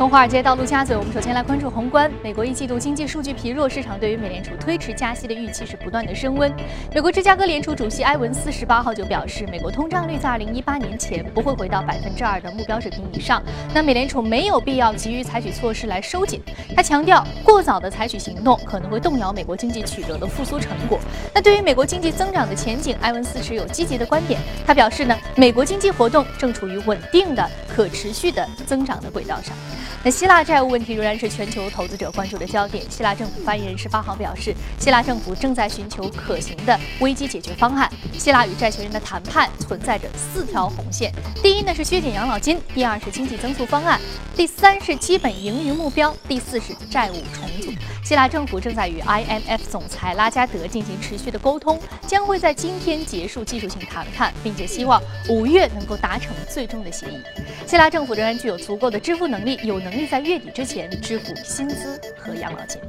从华尔街到陆家嘴，我们首先来关注宏观。美国一季度经济数据疲弱，市场对于美联储推迟加息的预期是不断的升温。美国芝加哥联储主席埃文斯十八号就表示，美国通胀率在二零一八年前不会回到百分之二的目标水平以上。那美联储没有必要急于采取措施来收紧。他强调，过早的采取行动可能会动摇美国经济取得的复苏成果。那对于美国经济增长的前景，埃文斯持有积极的观点。他表示呢，美国经济活动正处于稳定的、可持续的增长的轨道上。那希腊债务问题仍然是全球投资者关注的焦点。希腊政府发言人十八号表示，希腊政府正在寻求可行的危机解决方案。希腊与债权人的谈判存在着四条红线：第一呢是削减养老金；第二是经济增速方案；第三是基本盈余目标；第四是债务重组。希腊政府正在与 IMF 总裁拉加德进行持续的沟通，将会在今天结束技术性谈判，并且希望五月能够达成最终的协议。希腊政府仍然具有足够的支付能力，有能能力在月底之前支付薪资和养老金。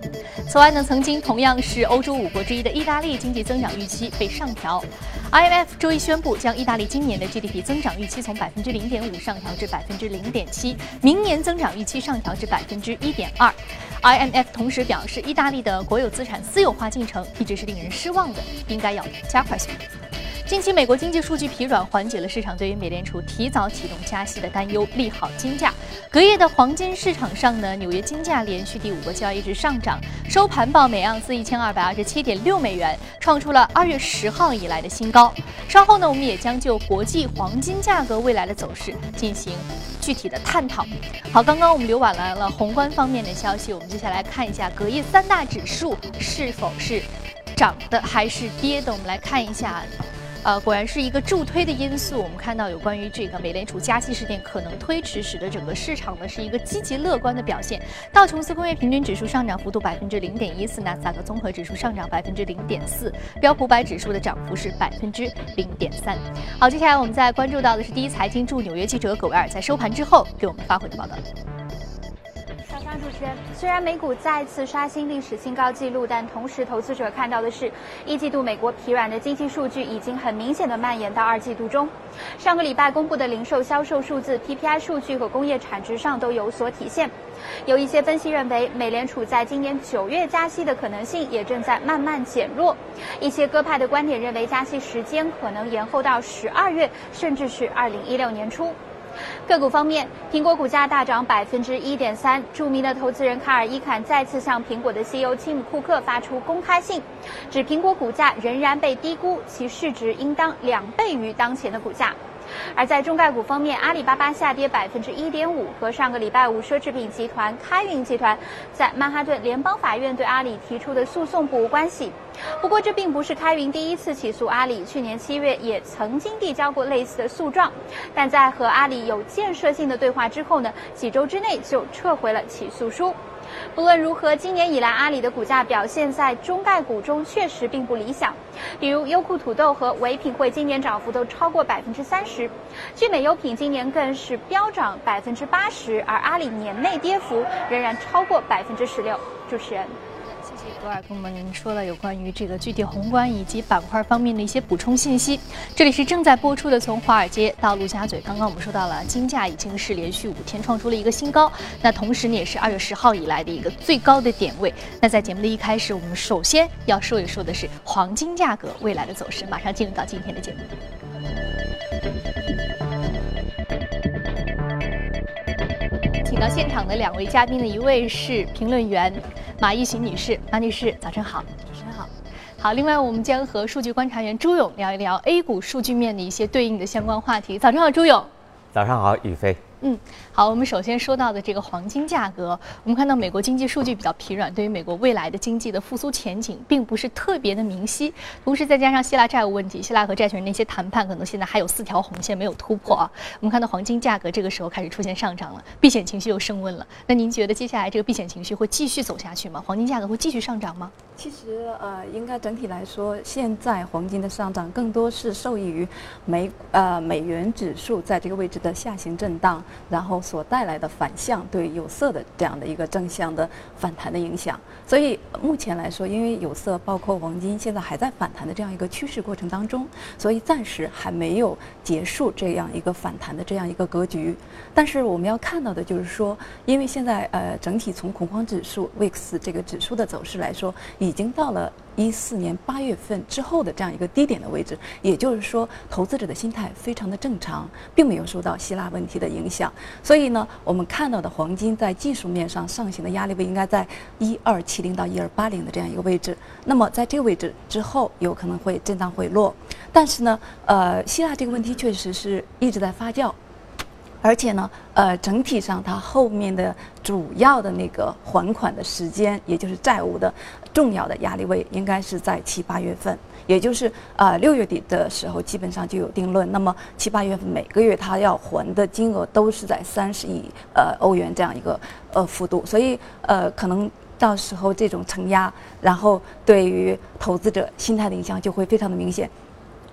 此外呢，曾经同样是欧洲五国之一的意大利经济增长预期被上调。IMF 周一宣布，将意大利今年的 GDP 增长预期从百分之零点五上调至百分之零点七，明年增长预期上调至百分之一点二。IMF 同时表示，意大利的国有资产私有化进程一直是令人失望的，应该要加快速度。近期美国经济数据疲软，缓解了市场对于美联储提早启动加息的担忧，利好金价。隔夜的黄金市场上呢，纽约金价连续第五个交易日上涨，收盘报每盎司一千二百二十七点六美元，创出了二月十号以来的新高。稍后呢，我们也将就国际黄金价格未来的走势进行具体的探讨。好，刚刚我们留完了了宏观方面的消息，我们接下来看一下隔夜三大指数是否是涨的还是跌的。我们来看一下。呃，果然是一个助推的因素。我们看到有关于这个美联储加息事件可能推迟，使得整个市场呢是一个积极乐观的表现。道琼斯工业平均指数上涨幅度百分之零点一四，纳斯达克综合指数上涨百分之零点四，标普百指数的涨幅是百分之零点三。好，接下来我们再关注到的是第一财经驻纽约记者葛维尔在收盘之后给我们发回的报道。主持人，虽然美股再次刷新历史新高纪录，但同时投资者看到的是，一季度美国疲软的经济数据已经很明显的蔓延到二季度中。上个礼拜公布的零售销售数字、PPI 数据和工业产值上都有所体现。有一些分析认为，美联储在今年九月加息的可能性也正在慢慢减弱。一些鸽派的观点认为，加息时间可能延后到十二月，甚至是二零一六年初。个股方面，苹果股价大涨百分之一点三。著名的投资人卡尔伊坎再次向苹果的 CEO 蒂姆库克发出公开信，指苹果股价仍然被低估，其市值应当两倍于当前的股价。而在中概股方面，阿里巴巴下跌百分之一点五，和上个礼拜五奢侈品集团开云集团在曼哈顿联邦法院对阿里提出的诉讼不无关系。不过，这并不是开云第一次起诉阿里，去年七月也曾经递交过类似的诉状，但在和阿里有建设性的对话之后呢，几周之内就撤回了起诉书。不论如何，今年以来阿里的股价表现在中概股中确实并不理想。比如优酷土豆和唯品会今年涨幅都超过百分之三十，聚美优品今年更是飙涨百分之八十，而阿里年内跌幅仍然超过百分之十六。主持人。多尔跟我们说了有关于这个具体宏观以及板块方面的一些补充信息。这里是正在播出的《从华尔街到陆家嘴》。刚刚我们说到了金价已经是连续五天创出了一个新高，那同时呢也是二月十号以来的一个最高的点位。那在节目的一开始，我们首先要说一说的是黄金价格未来的走势。马上进入到今天的节目。到现场的两位嘉宾呢，一位是评论员。马一寻女士，马女士，早晨好。主持人好。好，另外我们将和数据观察员朱勇聊一聊 A 股数据面的一些对应的相关话题。早上好，朱勇。早上好，宇飞。嗯，好，我们首先说到的这个黄金价格，我们看到美国经济数据比较疲软，对于美国未来的经济的复苏前景并不是特别的明晰。同时再加上希腊债务问题，希腊和债权人那些谈判可能现在还有四条红线没有突破啊。我们看到黄金价格这个时候开始出现上涨了，避险情绪又升温了。那您觉得接下来这个避险情绪会继续走下去吗？黄金价格会继续上涨吗？其实呃，应该整体来说，现在黄金的上涨更多是受益于美呃美元指数在这个位置的下行震荡，然后所带来的反向对有色的这样的一个正向的反弹的影响。所以目前来说，因为有色包括黄金现在还在反弹的这样一个趋势过程当中，所以暂时还没有结束这样一个反弹的这样一个格局。但是我们要看到的就是说，因为现在呃整体从恐慌指数 VIX 这个指数的走势来说，已已经到了一四年八月份之后的这样一个低点的位置，也就是说，投资者的心态非常的正常，并没有受到希腊问题的影响。所以呢，我们看到的黄金在技术面上上行的压力位应该在一二七零到一二八零的这样一个位置。那么在这个位置之后，有可能会震荡回落。但是呢，呃，希腊这个问题确实是一直在发酵。而且呢，呃，整体上它后面的主要的那个还款的时间，也就是债务的重要的压力位，应该是在七八月份，也就是呃六月底的时候，基本上就有定论。那么七八月份每个月它要还的金额都是在三十亿呃欧元这样一个呃幅度，所以呃可能到时候这种承压，然后对于投资者心态的影响就会非常的明显。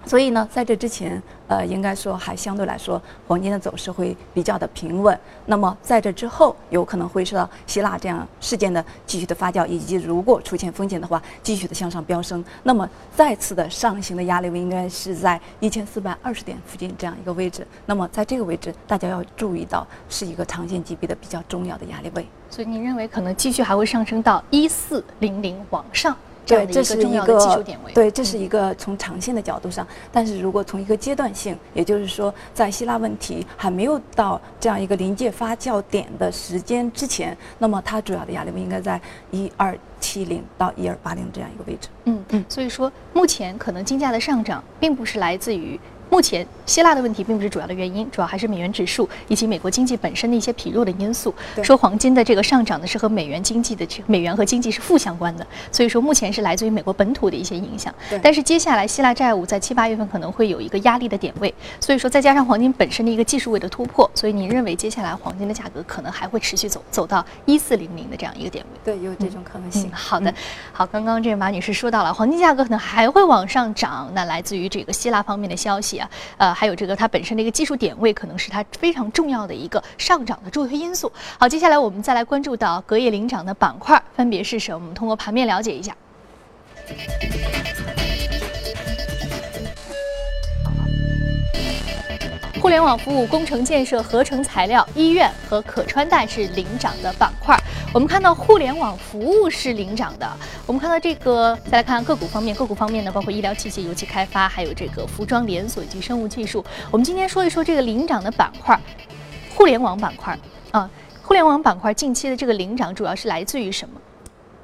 所以呢，在这之前，呃，应该说还相对来说，黄金的走势会比较的平稳。那么在这之后，有可能会受到希腊这样事件的继续的发酵，以及如果出现风险的话，继续的向上飙升。那么再次的上行的压力位应该是在一千四百二十点附近这样一个位置。那么在这个位置，大家要注意到是一个长线级别的比较重要的压力位。所以您认为可能继续还会上升到一四零零往上？对，这是一个技术点位。对，这是一个从长线的角度上。但是如果从一个阶段性，也就是说，在希腊问题还没有到这样一个临界发酵点的时间之前，那么它主要的压力位应该在一二七零到一二八零这样一个位置。嗯嗯。所以说，目前可能金价的上涨，并不是来自于。目前希腊的问题并不是主要的原因，主要还是美元指数以及美国经济本身的一些疲弱的因素。说黄金的这个上涨呢，是和美元经济的美元和经济是负相关的，所以说目前是来自于美国本土的一些影响。但是接下来希腊债务在七八月份可能会有一个压力的点位，所以说再加上黄金本身的一个技术位的突破，所以您认为接下来黄金的价格可能还会持续走走到一四零零的这样一个点位？对，有这种可能性。好的，好，刚刚这个马女士说到了黄金价格可能还会往上涨，那来自于这个希腊方面的消息。呃，还有这个它本身的一个技术点位，可能是它非常重要的一个上涨的助推因素。好，接下来我们再来关注到隔夜领涨的板块分别是什么？我们通过盘面了解一下。互联网服务、工程建设、合成材料、医院和可穿戴是领涨的板块。我们看到互联网服务是领涨的。我们看到这个，再来看个股方面，个股方面呢，包括医疗器械、油气开发，还有这个服装连锁以及生物技术。我们今天说一说这个领涨的板块，互联网板块啊，互联网板块近期的这个领涨主要是来自于什么？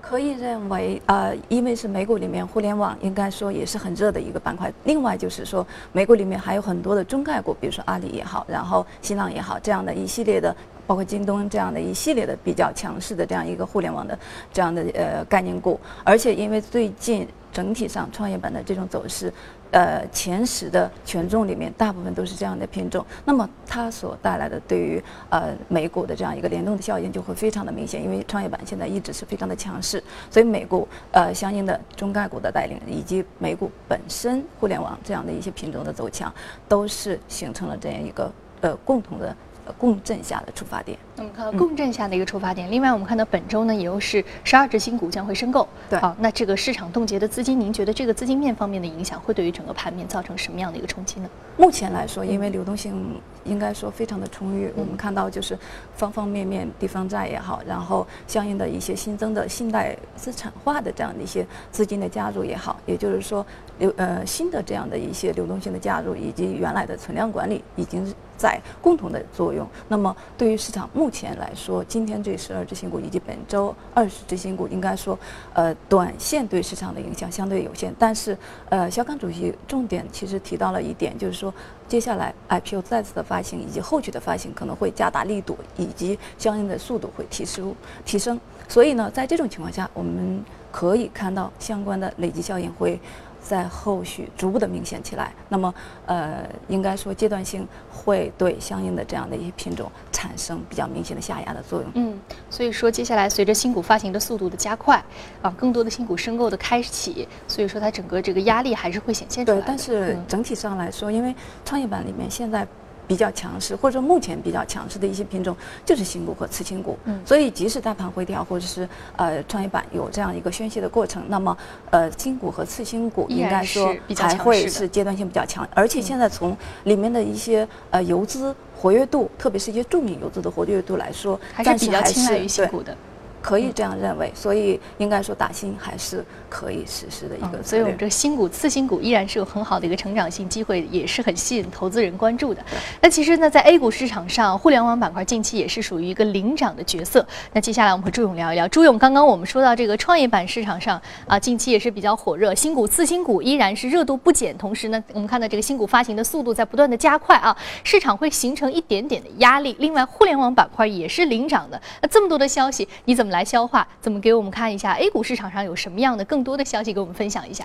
可以认为，呃，因为是美股里面互联网应该说也是很热的一个板块。另外就是说，美股里面还有很多的中概股，比如说阿里也好，然后新浪也好，这样的一系列的，包括京东这样的一系列的比较强势的这样一个互联网的这样的呃概念股。而且因为最近整体上创业板的这种走势。呃，前十的权重里面，大部分都是这样的品种，那么它所带来的对于呃美股的这样一个联动的效应就会非常的明显，因为创业板现在一直是非常的强势，所以美股呃相应的中概股的带领，以及美股本身互联网这样的一些品种的走强，都是形成了这样一个呃共同的。共振下的出发点，我们看到共振下的一个出发点。另外，我们看到本周呢，也又是十二只新股将会申购。对，好，那这个市场冻结的资金，您觉得这个资金面方面的影响，会对于整个盘面造成什么样的一个冲击呢？目前来说，因为流动性应该说非常的充裕，我们看到就是方方面面，地方债也好，然后相应的一些新增的信贷资产化的这样的一些资金的加入也好，也就是说流呃新的这样的一些流动性的加入，以及原来的存量管理已经在共同的作用。那么对于市场目前来说，今天这十二只新股以及本周二十只新股，应该说呃短线对市场的影响相对有限，但是呃肖钢主席重点其实提到了一点，就是。说接下来 IPO 再次的发行以及后续的发行可能会加大力度，以及相应的速度会提升提升。所以呢，在这种情况下，我们可以看到相关的累积效应会在后续逐步的明显起来。那么，呃，应该说阶段性会对相应的这样的一些品种产生比较明显的下压的作用。嗯，所以说接下来随着新股发行的速度的加快，啊，更多的新股申购的开启，所以说它整个这个压力还是会显现出来。对，但是整体上来说，因为创业板里面现在。比较强势，或者说目前比较强势的一些品种，就是新股和次新股。嗯，所以即使大盘回调，或者是呃创业板有这样一个宣泄的过程，那么呃新股和次新股应该说还会是阶段性比较强，而且现在从里面的一些呃游资活跃度，特别是一些著名游资的活跃度来说，还是比较青睐于新股的。可以这样认为，所以应该说打新还是可以实施的一个。所以我们这个新股、次新股依然是有很好的一个成长性机会，也是很吸引投资人关注的。那其实呢，在 A 股市场上，互联网板块近期也是属于一个领涨的角色。那接下来我们和朱勇聊一聊。朱勇，刚刚我们说到这个创业板市场上啊，近期也是比较火热，新股、次新股依然是热度不减。同时呢，我们看到这个新股发行的速度在不断的加快啊，市场会形成一点点的压力。另外，互联网板块也是领涨的。那这么多的消息，你怎么来消化？怎么给我们看一下 A 股市场上有什么样的更多的消息，给我们分享一下？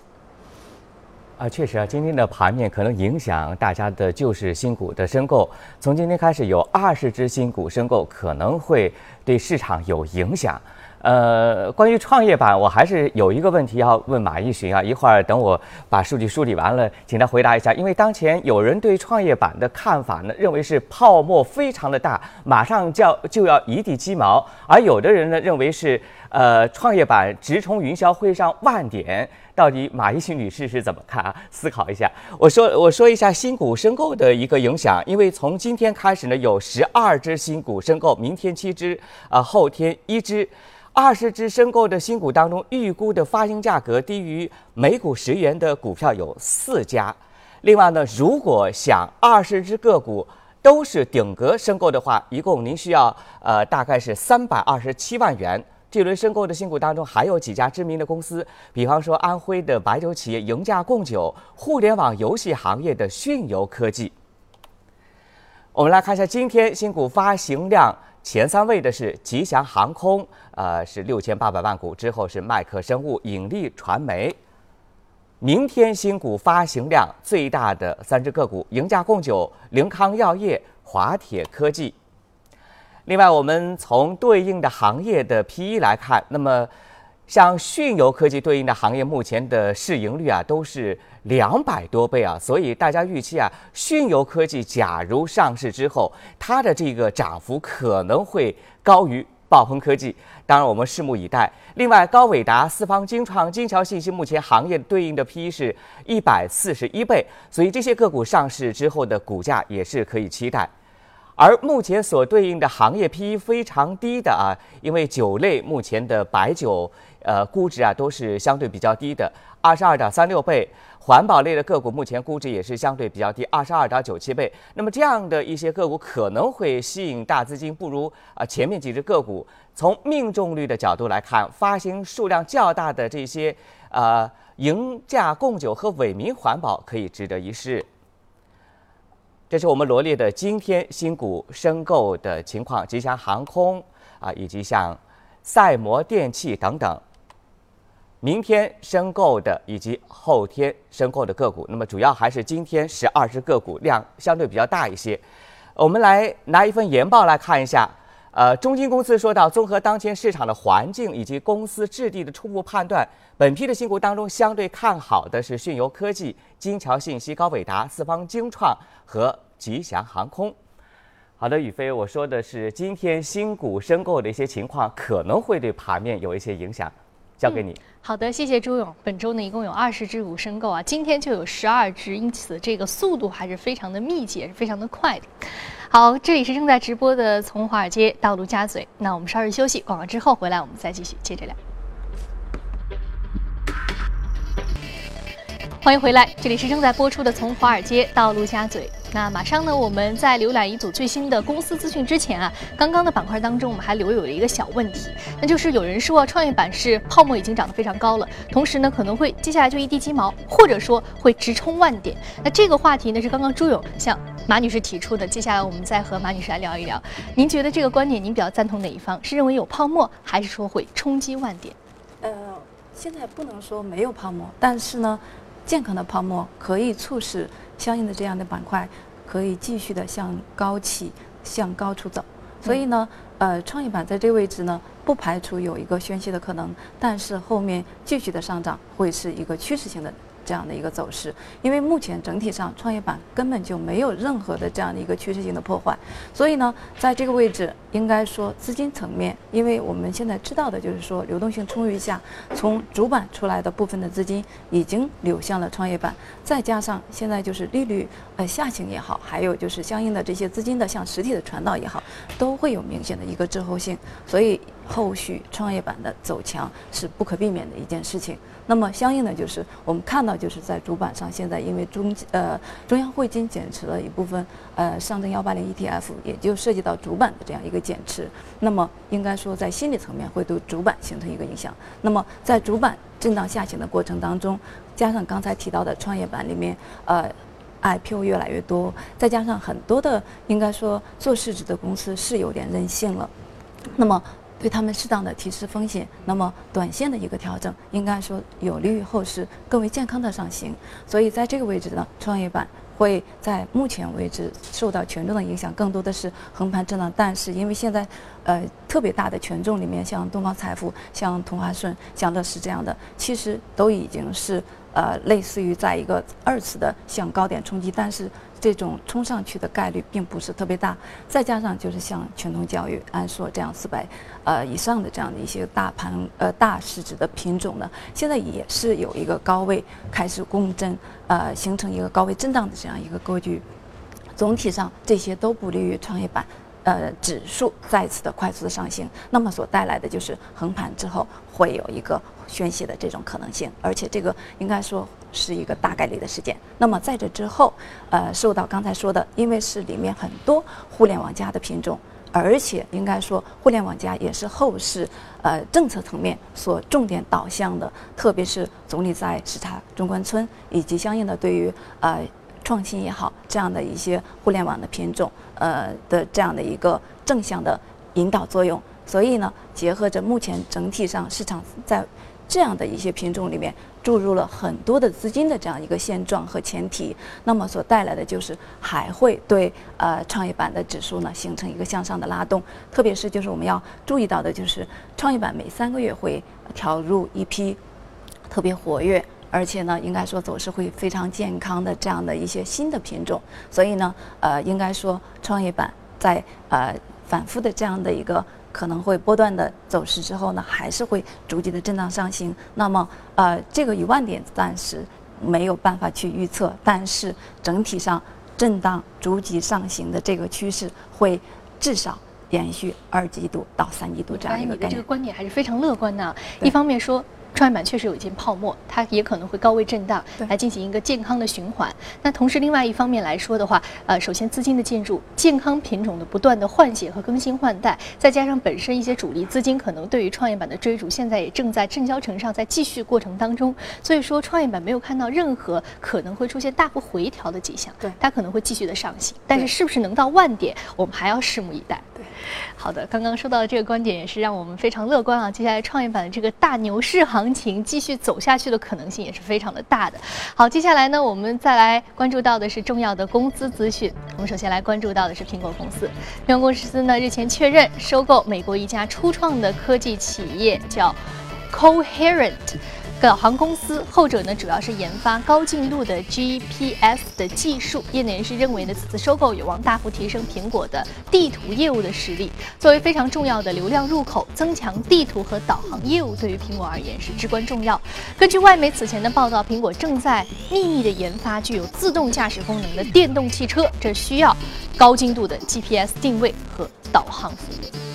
啊，确实啊，今天的盘面可能影响大家的就是新股的申购。从今天开始，有二十只新股申购，可能会对市场有影响。呃，关于创业板，我还是有一个问题要问马一寻啊。一会儿等我把数据梳理完了，请他回答一下。因为当前有人对创业板的看法呢，认为是泡沫非常的大，马上就要就要一地鸡毛；而有的人呢，认为是呃创业板直冲云霄会上万点。到底马一寻女士是怎么看啊？思考一下。我说 我说一下新股申购的一个影响，因为从今天开始呢，有十二只新股申购，明天七只，啊后天一只。二十只申购的新股当中，预估的发行价格低于每股十元的股票有四家。另外呢，如果想二十只个股都是顶格申购的话，一共您需要呃大概是三百二十七万元。这轮申购的新股当中还有几家知名的公司，比方说安徽的白酒企业赢家贡酒，互联网游戏行业的迅游科技。我们来看一下今天新股发行量。前三位的是吉祥航空，呃，是六千八百万股，之后是麦克生物、引力传媒。明天新股发行量最大的三只个股：赢家贡酒、凌康药业、华铁科技。另外，我们从对应的行业的 P/E 来看，那么。像讯游科技对应的行业，目前的市盈率啊都是两百多倍啊，所以大家预期啊，讯游科技假如上市之后，它的这个涨幅可能会高于暴风科技。当然，我们拭目以待。另外，高伟达、四方精创、金桥信息目前行业对应的 P/E 是一百四十一倍，所以这些个股上市之后的股价也是可以期待。而目前所对应的行业 P/E 非常低的啊，因为酒类目前的白酒。呃，估值啊都是相对比较低的，二十二点三六倍。环保类的个股目前估值也是相对比较低，二十二点九七倍。那么这样的一些个股可能会吸引大资金，不如啊前面几只个股。从命中率的角度来看，发行数量较大的这些呃赢价贡酒和伟民环保可以值得一试。这是我们罗列的今天新股申购的情况，吉祥航空啊，以及像赛摩电器等等。明天申购的以及后天申购的个股，那么主要还是今天十二只个股量相对比较大一些。我们来拿一份研报来看一下。呃，中金公司说到，综合当前市场的环境以及公司质地的初步判断，本批的新股当中相对看好的是迅游科技、金桥信息、高伟达、四方精创和吉祥航空。好的，宇飞，我说的是今天新股申购的一些情况，可能会对盘面有一些影响。交给你。好的，谢谢朱勇。本周呢，一共有二十只股申购啊，今天就有十二只，因此这个速度还是非常的密集，也是非常的快的。好，这里是正在直播的从华尔街到陆家嘴，那我们稍事休息，广告之后回来，我们再继续接着聊。欢迎回来，这里是正在播出的从华尔街到陆家嘴。那马上呢，我们在浏览一组最新的公司资讯之前啊，刚刚的板块当中，我们还留有了一个小问题，那就是有人说创业板是泡沫已经涨得非常高了，同时呢可能会接下来就一地鸡毛，或者说会直冲万点。那这个话题呢是刚刚朱勇向马女士提出的，接下来我们再和马女士来聊一聊。您觉得这个观点您比较赞同哪一方？是认为有泡沫，还是说会冲击万点？呃，现在不能说没有泡沫，但是呢。健康的泡沫，可以促使相应的这样的板块可以继续的向高起、向高处走。所以呢，呃，创业板在这个位置呢，不排除有一个宣泄的可能，但是后面继续的上涨会是一个趋势性的。这样的一个走势，因为目前整体上创业板根本就没有任何的这样的一个趋势性的破坏，所以呢，在这个位置应该说资金层面，因为我们现在知道的就是说流动性充裕下，从主板出来的部分的资金已经流向了创业板，再加上现在就是利率呃下行也好，还有就是相应的这些资金的向实体的传导也好，都会有明显的一个滞后性，所以后续创业板的走强是不可避免的一件事情。那么相应的就是我们看到就是在主板上，现在因为中呃中央汇金减持了一部分呃上证幺八零 ETF，也就涉及到主板的这样一个减持。那么应该说在心理层面会对主板形成一个影响。那么在主板震荡下行的过程当中，加上刚才提到的创业板里面呃 IPO 越来越多，再加上很多的应该说做市值的公司是有点任性了，那么。对他们适当的提示风险，那么短线的一个调整，应该说有利于后市更为健康的上行。所以在这个位置呢，创业板会在目前为止受到权重的影响，更多的是横盘震荡。但是因为现在，呃，特别大的权重里面，像东方财富、像同花顺、像乐视这样的，其实都已经是呃类似于在一个二次的向高点冲击，但是。这种冲上去的概率并不是特别大，再加上就是像全通教育、安硕这样四百呃以上的这样的一些大盘呃大市值的品种呢，现在也是有一个高位开始共振，呃形成一个高位震荡的这样一个格局。总体上这些都不利于创业板呃指数再次的快速的上行，那么所带来的就是横盘之后会有一个宣泄的这种可能性，而且这个应该说。是一个大概率的事件。那么在这之后，呃，受到刚才说的，因为是里面很多互联网加的品种，而且应该说互联网加也是后市呃政策层面所重点导向的，特别是总理在视察中关村以及相应的对于呃创新也好这样的一些互联网的品种呃的这样的一个正向的引导作用。所以呢，结合着目前整体上市场在。这样的一些品种里面注入了很多的资金的这样一个现状和前提，那么所带来的就是还会对呃创业板的指数呢形成一个向上的拉动，特别是就是我们要注意到的就是创业板每三个月会调入一批特别活跃，而且呢应该说走势会非常健康的这样的一些新的品种，所以呢呃应该说创业板在呃反复的这样的一个。可能会波段的走势之后呢，还是会逐级的震荡上行。那么，呃，这个一万点暂时没有办法去预测，但是整体上震荡逐级上行的这个趋势会至少延续二季度到三季度这样一个概念。这个观点还是非常乐观的。一方面说。创业板确实有一件泡沫，它也可能会高位震荡，来进行一个健康的循环。那同时，另外一方面来说的话，呃，首先资金的进入，健康品种的不断的换血和更新换代，再加上本身一些主力资金可能对于创业板的追逐，现在也正在正交成上，在继续过程当中。所以说，创业板没有看到任何可能会出现大幅回调的迹象，对，它可能会继续的上行。但是，是不是能到万点，我们还要拭目以待。好的，刚刚说到的这个观点也是让我们非常乐观啊。接下来，创业板的这个大牛市行。行情继续走下去的可能性也是非常的大的。好，接下来呢，我们再来关注到的是重要的公司资讯。我们首先来关注到的是苹果公司。苹果公司呢日前确认收购美国一家初创的科技企业，叫 Coherent。导航公司，后者呢主要是研发高精度的 GPS 的技术。业内人士认为呢，此次收购有望大幅提升苹果的地图业务的实力。作为非常重要的流量入口，增强地图和导航业务对于苹果而言是至关重要。根据外媒此前的报道，苹果正在秘密的研发具有自动驾驶功能的电动汽车，这需要高精度的 GPS 定位和导航服务。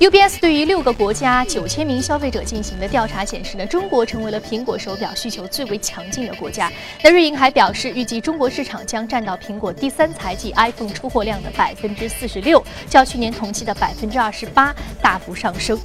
UBS 对于六个国家九千名消费者进行的调查显示呢，中国成为了苹果手表需求最为强劲的国家。那瑞银还表示，预计中国市场将占到苹果第三财季 iPhone 出货量的百分之四十六，较去年同期的百分之二十八大幅上升。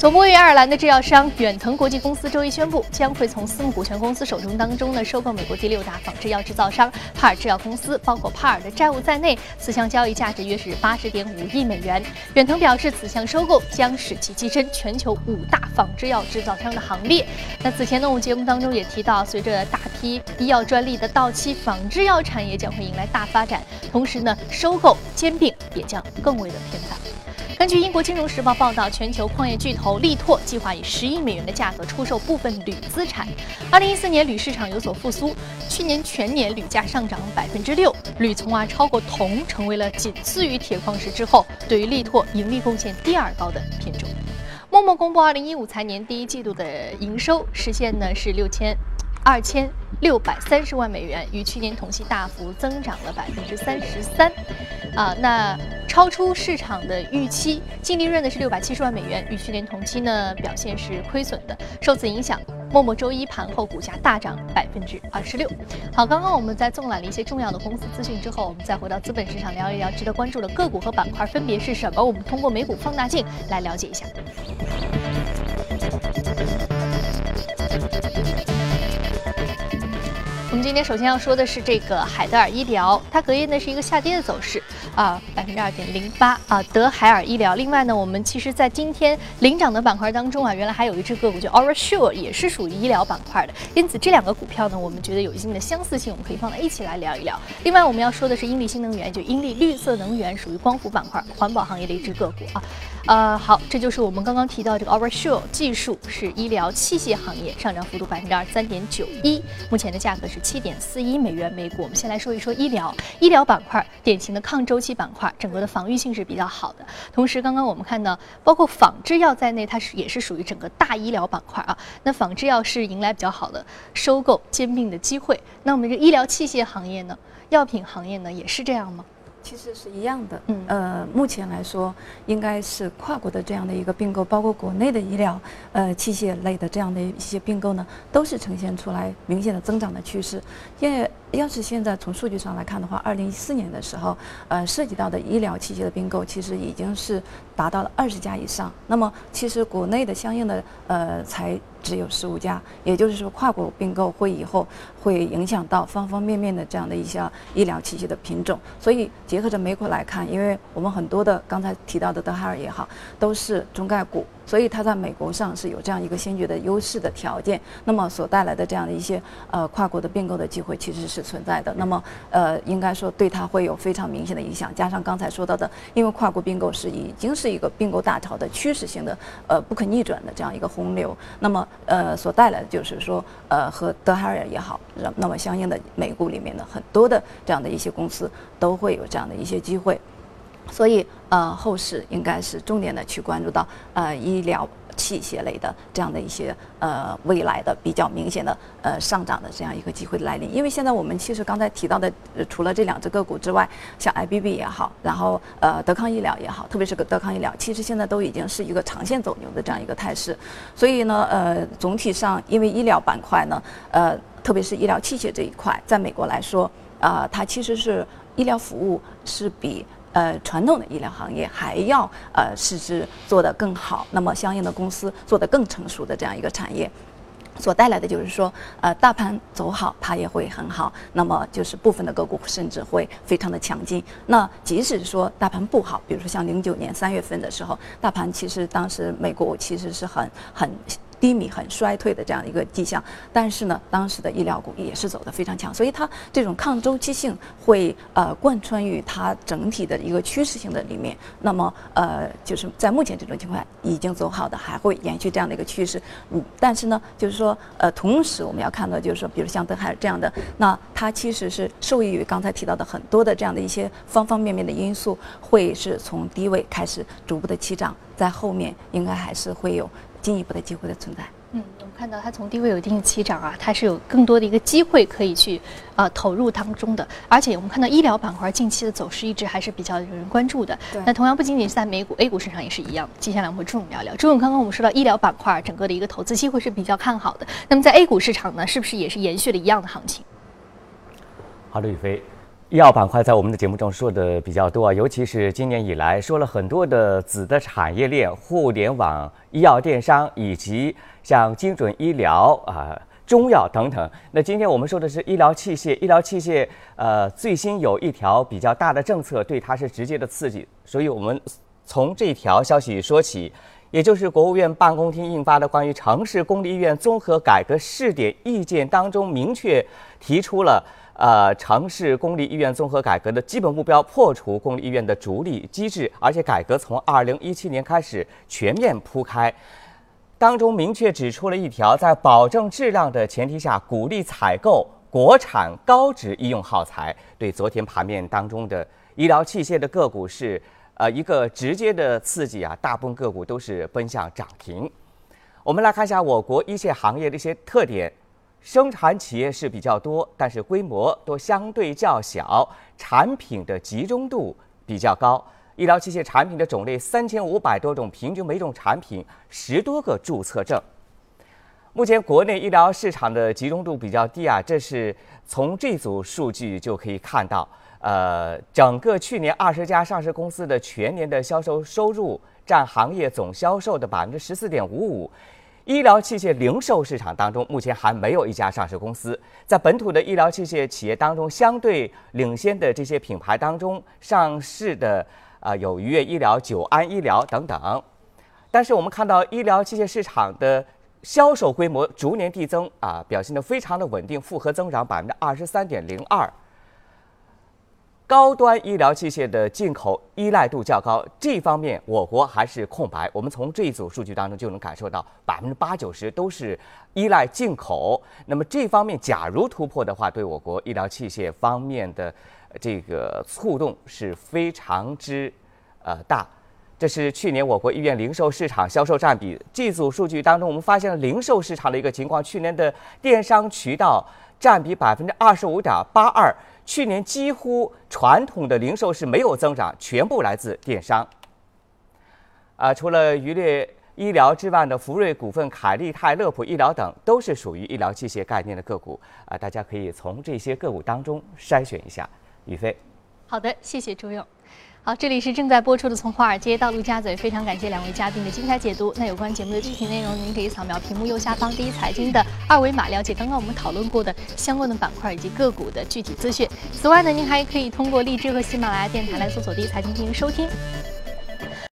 总部位于爱尔兰的制药商远腾国际公司周一宣布，将会从私募股权公司手中当中呢收购美国第六大仿制药制造商帕尔制药公司，包括帕尔的债务在内，此项交易价值约是八十点五亿美元。远腾表示，此项收购将使其跻身全球五大仿制药制造商的行列。那此前呢，我们节目当中也提到，随着大批医药专利的到期，仿制药产业将会迎来大发展，同时呢，收购兼并也将更为的频繁。根据英国金融时报报道，全球矿业巨头力拓计划以十亿美元的价格出售部分铝资产。二零一四年铝市场有所复苏，去年全年铝价上涨百分之六，铝从而超过铜，成为了仅次于铁矿石之后对于力拓盈利贡献第二高的品种。默默公布二零一五财年第一季度的营收实现呢是六千二千六百三十万美元，与去年同期大幅增长了百分之三十三。啊，那超出市场的预期，净利润呢是六百七十万美元，与去年同期呢表现是亏损的。受此影响，陌陌周一盘后股价大涨百分之二十六。好，刚刚我们在纵览了一些重要的公司资讯之后，我们再回到资本市场聊一聊值得关注的个股和板块分别是什么？我们通过美股放大镜来了解一下。我们今天首先要说的是这个海德尔医疗，它隔夜呢是一个下跌的走势啊，百分之二点零八啊，德海尔医疗。另外呢，我们其实在今天领涨的板块当中啊，原来还有一只个股叫 OurSure，也是属于医疗板块的。因此这两个股票呢，我们觉得有一定的相似性，我们可以放在一起来聊一聊。另外我们要说的是英利新能源，就英利绿色能源，属于光伏板块、环保行业的一只个股啊。呃，好，这就是我们刚刚提到这个 Over Sure 技术是医疗器械行业，上涨幅度百分之二十三点九一，目前的价格是七点四一美元每股。我们先来说一说医疗，医疗板块典型的抗周期板块，整个的防御性是比较好的。同时，刚刚我们看到，包括仿制药在内，它是也是属于整个大医疗板块啊。那仿制药是迎来比较好的收购兼并的机会。那我们这医疗器械行业呢，药品行业呢，也是这样吗？其实是一样的，嗯，呃，目前来说，应该是跨国的这样的一个并购，包括国内的医疗，呃，器械类的这样的一些并购呢，都是呈现出来明显的增长的趋势。因为要是现在从数据上来看的话，二零一四年的时候，呃，涉及到的医疗器械的并购，其实已经是达到了二十家以上。那么，其实国内的相应的，呃，才。只有十五家，也就是说，跨国并购会以后会影响到方方面面的这样的一些医疗器械的品种。所以结合着美股来看，因为我们很多的刚才提到的德海尔也好，都是中概股。所以它在美国上是有这样一个先决的优势的条件，那么所带来的这样的一些呃跨国的并购的机会其实是存在的。那么呃应该说对它会有非常明显的影响。加上刚才说到的，因为跨国并购是已经是一个并购大潮的趋势性的呃不可逆转的这样一个洪流，那么呃所带来的就是说呃和德海尔也好，那么相应的美股里面的很多的这样的一些公司都会有这样的一些机会。所以，呃，后市应该是重点的去关注到，呃，医疗器械类的这样的一些，呃，未来的比较明显的，呃，上涨的这样一个机会的来临。因为现在我们其实刚才提到的，除了这两只个股之外，像 IBB 也好，然后呃，德康医疗也好，特别是个德康医疗，其实现在都已经是一个长线走牛的这样一个态势。所以呢，呃，总体上，因为医疗板块呢，呃，特别是医疗器械这一块，在美国来说，啊，它其实是医疗服务是比。呃，传统的医疗行业还要呃，实质做得更好，那么相应的公司做得更成熟的这样一个产业，所带来的就是说，呃，大盘走好，它也会很好。那么就是部分的个股甚至会非常的强劲。那即使说大盘不好，比如说像零九年三月份的时候，大盘其实当时美国其实是很很。低迷、很衰退的这样一个迹象，但是呢，当时的医疗股也是走得非常强，所以它这种抗周期性会呃贯穿于它整体的一个趋势性的里面。那么呃，就是在目前这种情况已经走好的，还会延续这样的一个趋势。嗯，但是呢，就是说呃，同时我们要看到，就是说，比如像德海这样的，那它其实是受益于刚才提到的很多的这样的一些方方面面的因素，会是从低位开始逐步的起涨，在后面应该还是会有。进一步的机会的存在。嗯，我们看到它从低位有一定的起涨啊，它是有更多的一个机会可以去呃投入当中的。而且我们看到医疗板块近期的走势一直还是比较有人关注的。那同样不仅仅是在美股、A 股市场也是一样。接下来我们会朱总聊聊。朱总，刚刚我们说到医疗板块整个的一个投资机会是比较看好的。那么在 A 股市场呢，是不是也是延续了一样的行情？好的，宇飞。医药板块在我们的节目中说的比较多啊，尤其是今年以来说了很多的子的产业链、互联网、医药电商以及像精准医疗啊、中药等等。那今天我们说的是医疗器械，医疗器械呃最新有一条比较大的政策对它是直接的刺激，所以我们从这条消息说起，也就是国务院办公厅印发的关于城市公立医院综合改革试点意见当中明确提出了。呃，城市公立医院综合改革的基本目标，破除公立医院的逐利机制，而且改革从二零一七年开始全面铺开。当中明确指出了一条，在保证质量的前提下，鼓励采购国产高值医用耗材。对昨天盘面当中的医疗器械的个股是呃一个直接的刺激啊，大部分个股都是奔向涨停。我们来看一下我国一线行业的一些特点。生产企业是比较多，但是规模都相对较小，产品的集中度比较高。医疗器械产品的种类三千五百多种，平均每种产品十多个注册证。目前国内医疗市场的集中度比较低啊，这是从这组数据就可以看到。呃，整个去年二十家上市公司的全年的销售收入占行业总销售的百分之十四点五五。医疗器械零售市场当中，目前还没有一家上市公司。在本土的医疗器械企业当中，相对领先的这些品牌当中，上市的啊有愉悦医疗、久安医疗等等。但是我们看到医疗器械市场的销售规模逐年递增啊，表现得非常的稳定，复合增长百分之二十三点零二。高端医疗器械的进口依赖度较高，这方面我国还是空白。我们从这一组数据当中就能感受到，百分之八九十都是依赖进口。那么这方面假如突破的话，对我国医疗器械方面的这个触动是非常之呃大。这是去年我国医院零售市场销售占比这组数据当中，我们发现了零售市场的一个情况，去年的电商渠道占比百分之二十五点八二。去年几乎传统的零售是没有增长，全部来自电商。啊，除了渔猎医疗之外的福瑞股份、凯利泰、乐普医疗等，都是属于医疗器械概念的个股。啊，大家可以从这些个股当中筛选一下。宇飞，好的，谢谢朱勇。好，这里是正在播出的《从华尔街到陆家嘴》，非常感谢两位嘉宾的精彩解读。那有关节目的具体内容，您可以扫描屏幕右下方第一财经的二维码，了解刚刚我们讨论过的相关的板块以及个股的具体资讯。此外呢，您还可以通过荔枝和喜马拉雅电台来搜索第一财经进行收听。